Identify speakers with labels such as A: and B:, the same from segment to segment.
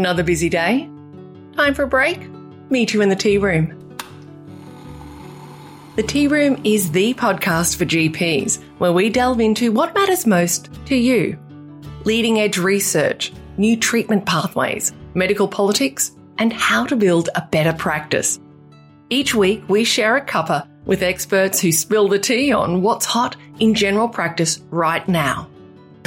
A: Another busy day? Time for a break? Meet you in the tea room. The Tea Room is the podcast for GPs where we delve into what matters most to you. Leading edge research, new treatment pathways, medical politics, and how to build a better practice. Each week, we share a cuppa with experts who spill the tea on what's hot in general practice right now.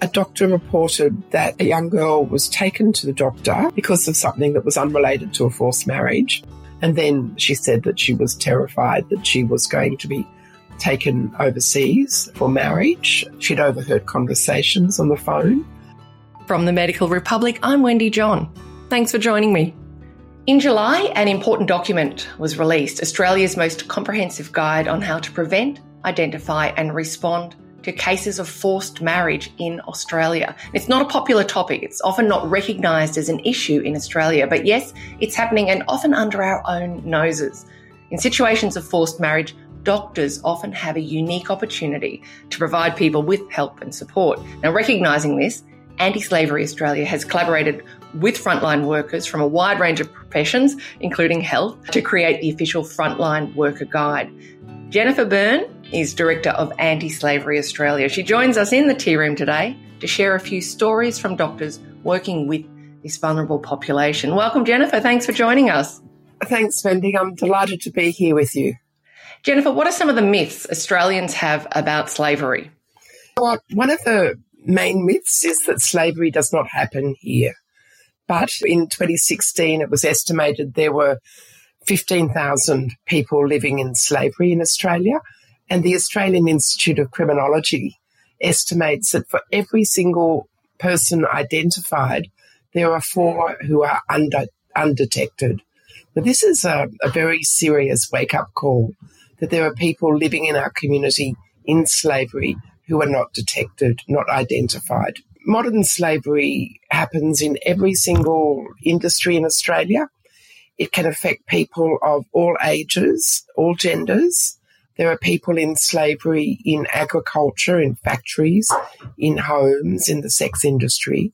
B: A doctor reported that a young girl was taken to the doctor because of something that was unrelated to a forced marriage. And then she said that she was terrified that she was going to be taken overseas for marriage. She'd overheard conversations on the phone.
A: From the Medical Republic, I'm Wendy John. Thanks for joining me. In July, an important document was released Australia's most comprehensive guide on how to prevent, identify, and respond to cases of forced marriage in Australia. It's not a popular topic, it's often not recognised as an issue in Australia, but yes, it's happening and often under our own noses. In situations of forced marriage, doctors often have a unique opportunity to provide people with help and support. Now, recognising this, Anti Slavery Australia has collaborated with frontline workers from a wide range of professions, including health, to create the official Frontline Worker Guide. Jennifer Burn is Director of Anti Slavery Australia. She joins us in the tea room today to share a few stories from doctors working with this vulnerable population. Welcome, Jennifer. Thanks for joining us.
B: Thanks, Wendy. I'm delighted to be here with you.
A: Jennifer, what are some of the myths Australians have about slavery?
B: Well, one of the main myths is that slavery does not happen here. But in 2016, it was estimated there were 15,000 people living in slavery in Australia. And the Australian Institute of Criminology estimates that for every single person identified, there are four who are under, undetected. But this is a, a very serious wake up call that there are people living in our community in slavery who are not detected, not identified. Modern slavery happens in every single industry in Australia. It can affect people of all ages, all genders. There are people in slavery in agriculture, in factories, in homes, in the sex industry.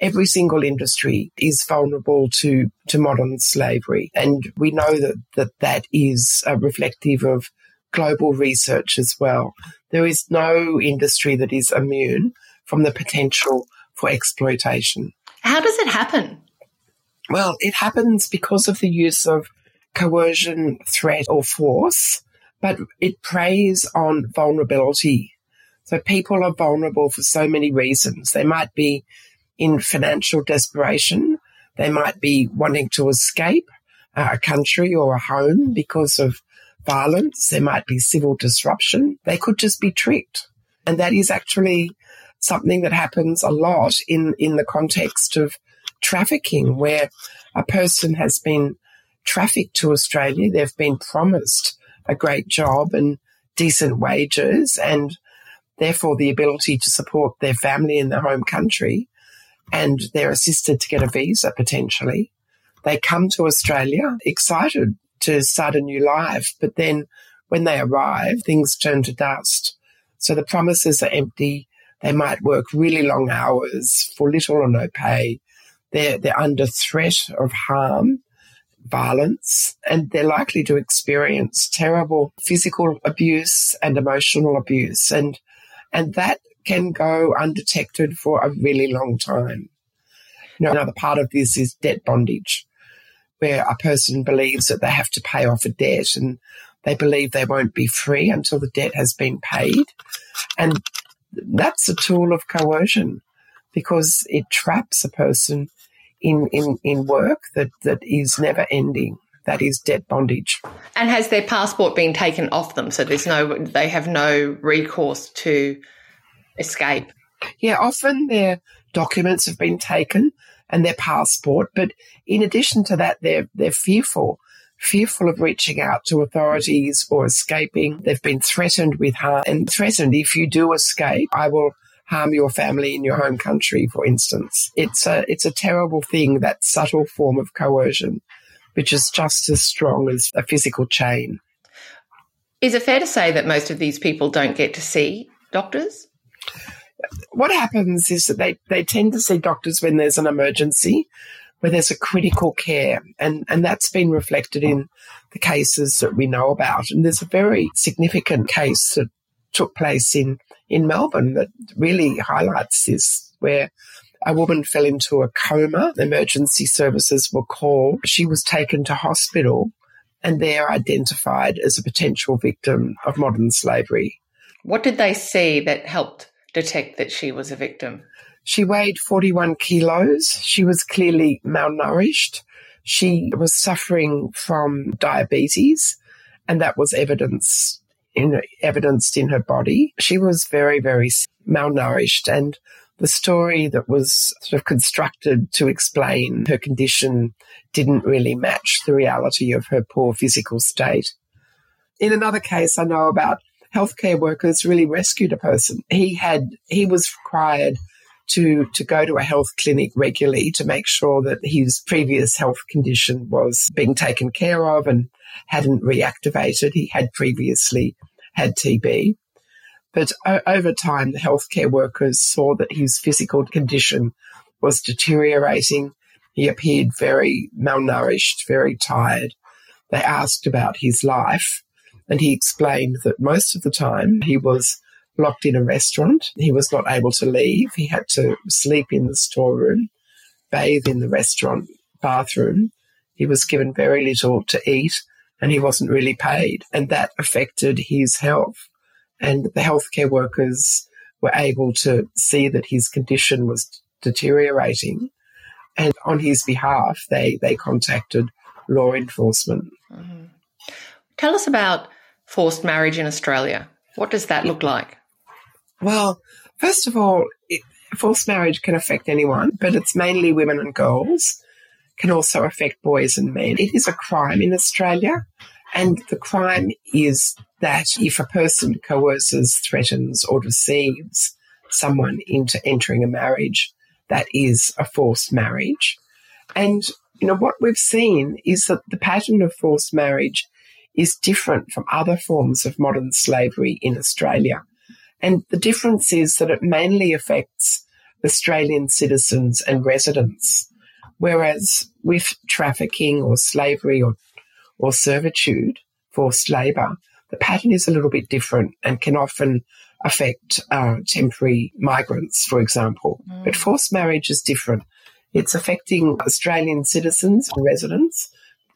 B: Every single industry is vulnerable to, to modern slavery. And we know that that, that is uh, reflective of global research as well. There is no industry that is immune from the potential for exploitation.
A: How does it happen?
B: Well, it happens because of the use of coercion, threat, or force, but it preys on vulnerability. So people are vulnerable for so many reasons. They might be in financial desperation. They might be wanting to escape uh, a country or a home because of violence, there might be civil disruption, they could just be tricked. And that is actually something that happens a lot in, in the context of trafficking, where a person has been trafficked to Australia, they've been promised a great job and decent wages and therefore the ability to support their family in their home country and they're assisted to get a visa potentially. They come to Australia excited to start a new life. But then when they arrive, things turn to dust. So the promises are empty. They might work really long hours for little or no pay. They're, they're under threat of harm, violence, and they're likely to experience terrible physical abuse and emotional abuse. And, and that can go undetected for a really long time. You know, another part of this is debt bondage where a person believes that they have to pay off a debt and they believe they won't be free until the debt has been paid. And that's a tool of coercion because it traps a person in, in, in work that, that is never ending. That is debt bondage.
A: And has their passport been taken off them? So there's no, they have no recourse to escape?
B: Yeah, often their documents have been taken and their passport. But in addition to that, they're, they're fearful, fearful of reaching out to authorities or escaping. They've been threatened with harm and threatened if you do escape, I will harm your family in your home country, for instance. It's a, it's a terrible thing, that subtle form of coercion, which is just as strong as a physical chain.
A: Is it fair to say that most of these people don't get to see doctors?
B: what happens is that they, they tend to see doctors when there's an emergency, where there's a critical care. And, and that's been reflected in the cases that we know about. And there's a very significant case that took place in, in Melbourne that really highlights this, where a woman fell into a coma. Emergency services were called. She was taken to hospital and they're identified as a potential victim of modern slavery.
A: What did they see that helped detect that she was a victim?
B: She weighed 41 kilos. She was clearly malnourished. She was suffering from diabetes, and that was evidence in, evidenced in her body. She was very, very malnourished, and the story that was sort of constructed to explain her condition didn't really match the reality of her poor physical state. In another case I know about, healthcare workers really rescued a person. He had, he was required to, to go to a health clinic regularly to make sure that his previous health condition was being taken care of and hadn't reactivated. He had previously had TB. But o- over time, the healthcare workers saw that his physical condition was deteriorating. He appeared very malnourished, very tired. They asked about his life, and he explained that most of the time he was locked in a restaurant. He was not able to leave. He had to sleep in the storeroom, bathe in the restaurant bathroom. He was given very little to eat and he wasn't really paid. And that affected his health. And the healthcare workers were able to see that his condition was deteriorating. And on his behalf, they, they contacted law enforcement. Mm-hmm.
A: Tell us about forced marriage in Australia. What does that look like?
B: Well, first of all, it, forced marriage can affect anyone, but it's mainly women and girls. Can also affect boys and men. It is a crime in Australia, and the crime is that if a person coerces, threatens, or deceives someone into entering a marriage, that is a forced marriage. And you know what we've seen is that the pattern of forced marriage is different from other forms of modern slavery in Australia. And the difference is that it mainly affects Australian citizens and residents, whereas with trafficking or slavery or, or servitude, forced labour, the pattern is a little bit different and can often affect uh, temporary migrants, for example. Mm. But forced marriage is different. It's affecting Australian citizens and residents.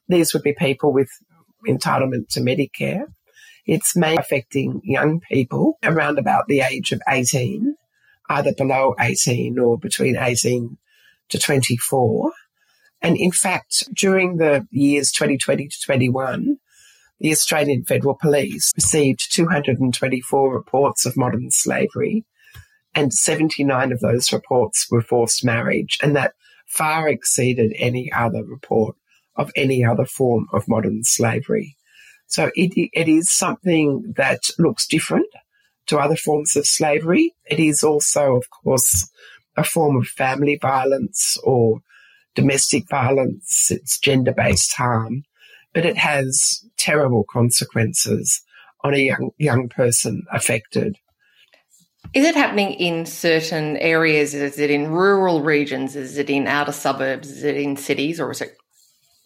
B: These would be people with entitlement to Medicare. It's mainly affecting young people around about the age of 18, either below 18 or between 18 to 24. And in fact, during the years 2020 to 21, the Australian Federal Police received 224 reports of modern slavery, and 79 of those reports were forced marriage, and that far exceeded any other report of any other form of modern slavery. So it, it is something that looks different to other forms of slavery. It is also, of course, a form of family violence or domestic violence. It's gender based harm, but it has terrible consequences on a young, young person affected.
A: Is it happening in certain areas? Is it in rural regions? Is it in outer suburbs? Is it in cities or is it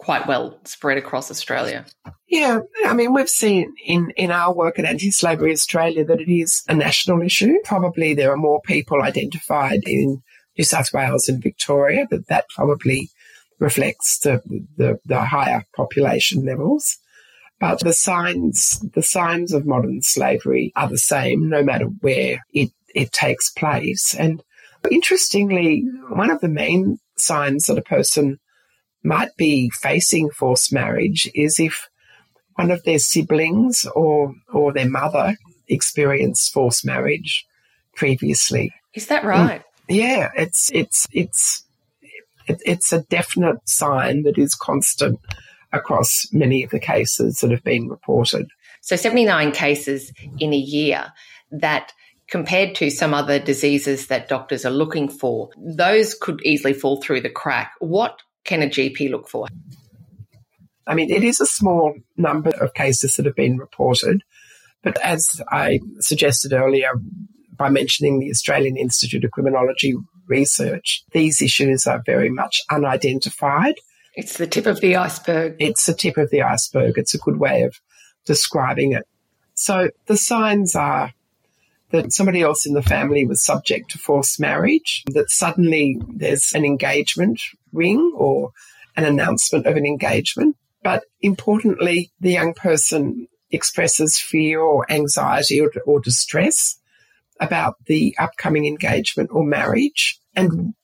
A: quite well spread across Australia.
B: Yeah, I mean, we've seen in, in our work at Anti Slavery Australia that it is a national issue. Probably there are more people identified in New South Wales and Victoria, but that probably reflects the, the, the higher population levels. But the signs, the signs of modern slavery are the same no matter where it, it takes place. And interestingly, one of the main signs that a person might be facing forced marriage is if one of their siblings or or their mother experienced forced marriage previously.
A: Is that right?
B: And yeah, it's it's it's it's a definite sign that is constant across many of the cases that have been reported.
A: So 79 cases in a year that compared to some other diseases that doctors are looking for, those could easily fall through the crack. What can a GP look for?
B: I mean, it is a small number of cases that have been reported, but as I suggested earlier, by mentioning the Australian Institute of Criminology research, these issues are very much unidentified.
A: It's the tip of the iceberg.
B: It's the tip of the iceberg. It's a good way of describing it. So the signs are that somebody else in the family was subject to forced marriage, that suddenly there's an engagement ring or an announcement of an engagement. But importantly, the young person expresses fear or anxiety or, or distress about the upcoming engagement or marriage. And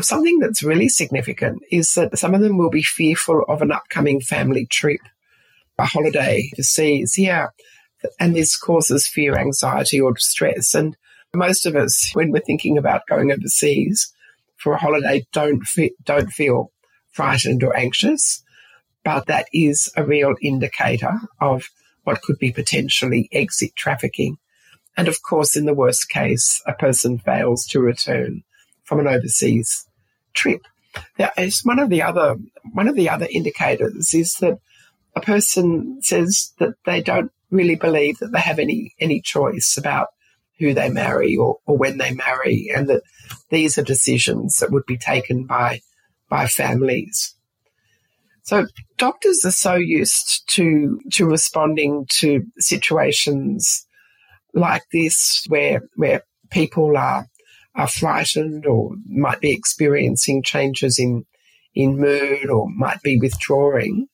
B: something that's really significant is that some of them will be fearful of an upcoming family trip, a holiday overseas. Yeah. And this causes fear, anxiety, or distress. And most of us, when we're thinking about going overseas for a holiday, don't, fe- don't feel frightened or anxious. But that is a real indicator of what could be potentially exit trafficking. And of course, in the worst case, a person fails to return from an overseas trip. Now, one of the other one of the other indicators is that a person says that they don't really believe that they have any any choice about who they marry or, or when they marry, and that these are decisions that would be taken by by families. So doctors are so used to to responding to situations like this where where people are are frightened or might be experiencing changes in in mood or might be withdrawing.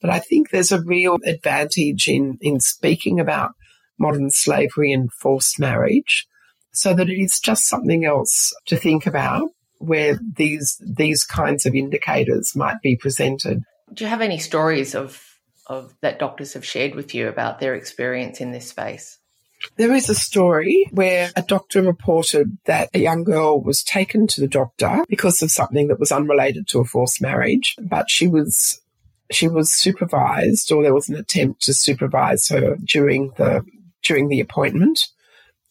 B: But I think there's a real advantage in in speaking about modern slavery and forced marriage so that it is just something else to think about where these these kinds of indicators might be presented.
A: Do you have any stories of of that doctors have shared with you about their experience in this space?
B: There is a story where a doctor reported that a young girl was taken to the doctor because of something that was unrelated to a forced marriage, but she was she was supervised or there was an attempt to supervise her during the during the appointment.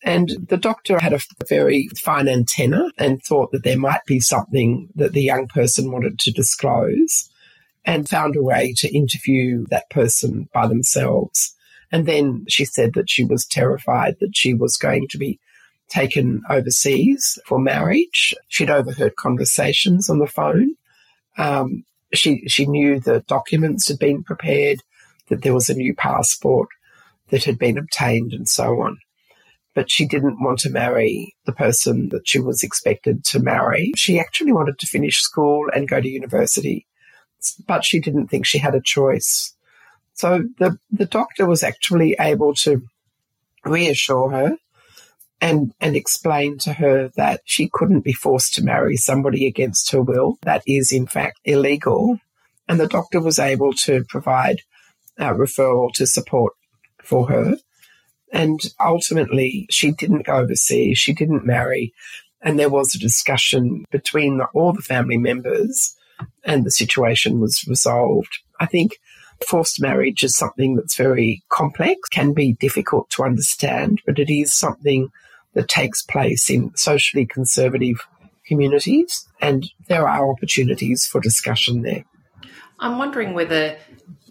B: And the doctor had a very fine antenna and thought that there might be something that the young person wanted to disclose and found a way to interview that person by themselves. And then she said that she was terrified that she was going to be taken overseas for marriage. She'd overheard conversations on the phone. Um, she she knew the documents had been prepared, that there was a new passport that had been obtained, and so on. But she didn't want to marry the person that she was expected to marry. She actually wanted to finish school and go to university, but she didn't think she had a choice. So the, the doctor was actually able to reassure her and, and explain to her that she couldn't be forced to marry somebody against her will. That is, in fact, illegal. And the doctor was able to provide a referral to support for her. And ultimately, she didn't go overseas. She didn't marry. And there was a discussion between the, all the family members and the situation was resolved. I think Forced marriage is something that's very complex, can be difficult to understand, but it is something that takes place in socially conservative communities, and there are opportunities for discussion there.
A: I'm wondering whether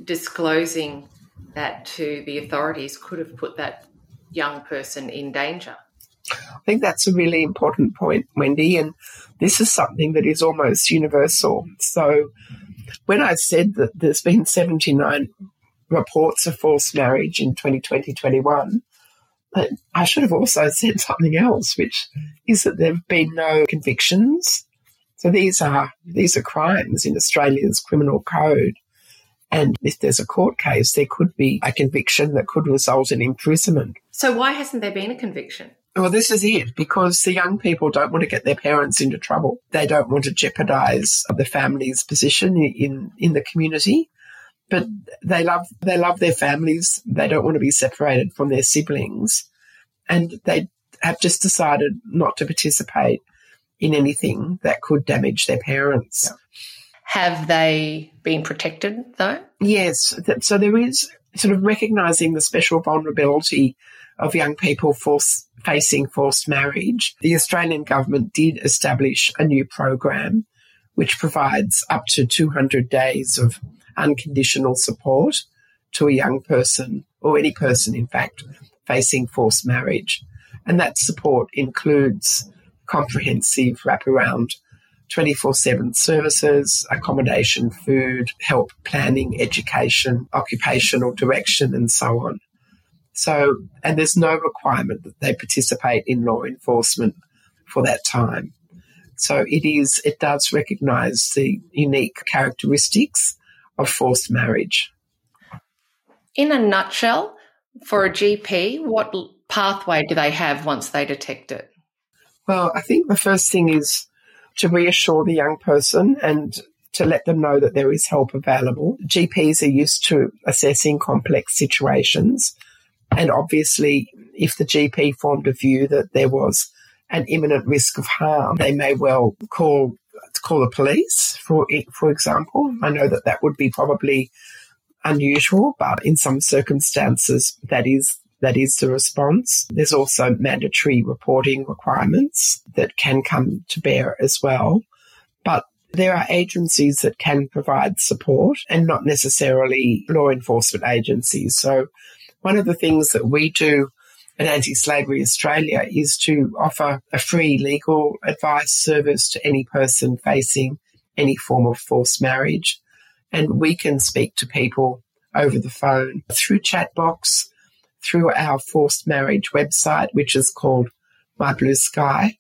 A: disclosing that to the authorities could have put that young person in danger.
B: I think that's a really important point, Wendy, and this is something that is almost universal. So when I said that there's been 79 reports of forced marriage in 2020 21, I should have also said something else, which is that there have been no convictions. So these are these are crimes in Australia's criminal code. And if there's a court case, there could be a conviction that could result in imprisonment.
A: So why hasn't there been a conviction?
B: Well, this is it because the young people don't want to get their parents into trouble. They don't want to jeopardize the family's position in, in the community. But they love, they love their families. They don't want to be separated from their siblings. And they have just decided not to participate in anything that could damage their parents. Yeah.
A: Have they been protected though?
B: Yes. So there is sort of recognizing the special vulnerability of young people facing forced marriage, the Australian government did establish a new program which provides up to 200 days of unconditional support to a young person or any person, in fact, facing forced marriage. And that support includes comprehensive wraparound 24 7 services, accommodation, food, help planning, education, occupational direction, and so on. So, and there's no requirement that they participate in law enforcement for that time. So it is, it does recognise the unique characteristics of forced marriage.
A: In a nutshell, for a GP, what pathway do they have once they detect it?
B: Well, I think the first thing is to reassure the young person and to let them know that there is help available. GPs are used to assessing complex situations. And obviously, if the GP formed a view that there was an imminent risk of harm, they may well call call the police. For for example, I know that that would be probably unusual, but in some circumstances, that is that is the response. There's also mandatory reporting requirements that can come to bear as well. But there are agencies that can provide support and not necessarily law enforcement agencies. So one of the things that we do at Anti-Slavery Australia is to offer a free legal advice service to any person facing any form of forced marriage. And we can speak to people over the phone through chat box, through our forced marriage website, which is called My Blue Sky,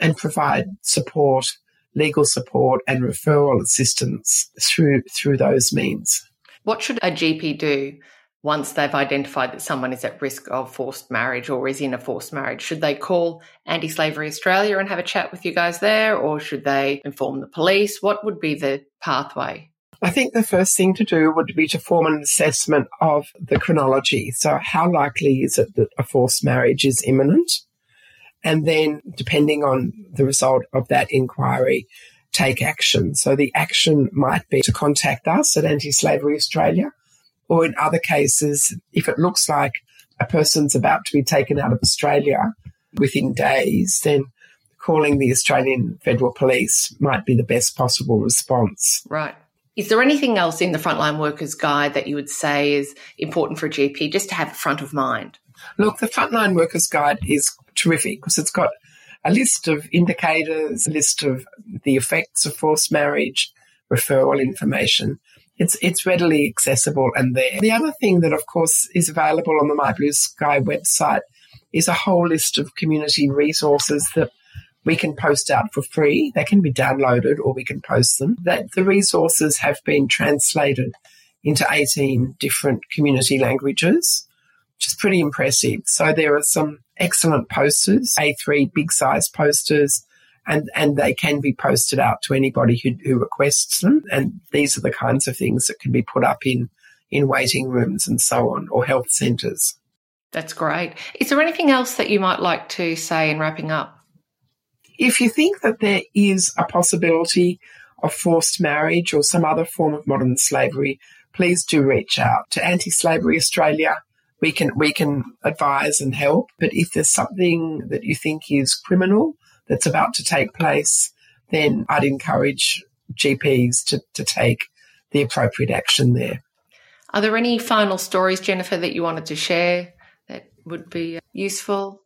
B: and provide support, legal support and referral assistance through through those means.
A: What should a GP do once they've identified that someone is at risk of forced marriage or is in a forced marriage, should they call Anti Slavery Australia and have a chat with you guys there, or should they inform the police? What would be the pathway?
B: I think the first thing to do would be to form an assessment of the chronology. So, how likely is it that a forced marriage is imminent? And then, depending on the result of that inquiry, take action. So, the action might be to contact us at Anti Slavery Australia or in other cases, if it looks like a person's about to be taken out of Australia within days, then calling the Australian Federal Police might be the best possible response.
A: Right. Is there anything else in the Frontline Workers Guide that you would say is important for a GP just to have front of mind?
B: Look, the Frontline Workers Guide is terrific because it's got a list of indicators, a list of the effects of forced marriage, referral information, it's it's readily accessible and there. The other thing that, of course, is available on the My Blue Sky website is a whole list of community resources that we can post out for free. They can be downloaded or we can post them. That the resources have been translated into 18 different community languages, which is pretty impressive. So there are some excellent posters, A3 big size posters and, and they can be posted out to anybody who, who requests them. And these are the kinds of things that can be put up in, in waiting rooms and so on, or health centres.
A: That's great. Is there anything else that you might like to say in wrapping up?
B: If you think that there is a possibility of forced marriage or some other form of modern slavery, please do reach out to Anti Slavery Australia. We can we can advise and help. But if there's something that you think is criminal that's about to take place, then I'd encourage GPs to, to take the appropriate action there.
A: Are there any final stories, Jennifer, that you wanted to share that would be useful?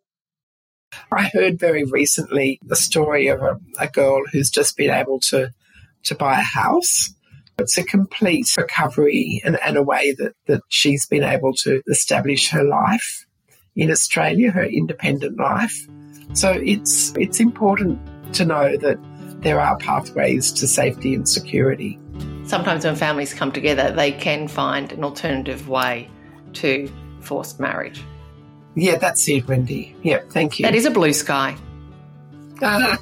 B: I heard very recently the story of a, a girl who's just been able to, to buy a house. It's a complete recovery and, and a way that, that she's been able to establish her life in Australia, her independent life. So it's it's important to know that there are pathways to safety and security.
A: Sometimes when families come together, they can find an alternative way to forced marriage.
B: Yeah, that's it, Wendy. Yeah, thank you.
A: That is a blue sky.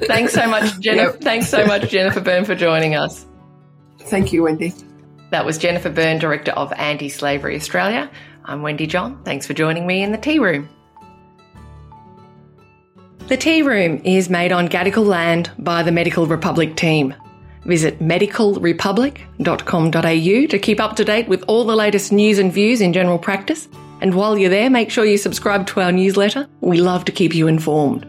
A: Thanks so much, Jennifer. Yep. Thanks so much, Jennifer Burn, for joining us.
B: Thank you, Wendy.
A: That was Jennifer Burn, Director of Anti Slavery Australia. I'm Wendy John. Thanks for joining me in the tea room. The Tea Room is made on Gadigal land by the Medical Republic team. Visit medicalrepublic.com.au to keep up to date with all the latest news and views in general practice. And while you're there, make sure you subscribe to our newsletter. We love to keep you informed.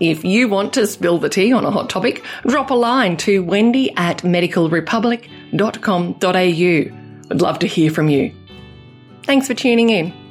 A: If you want to spill the tea on a hot topic, drop a line to wendy at medicalrepublic.com.au. I'd love to hear from you. Thanks for tuning in.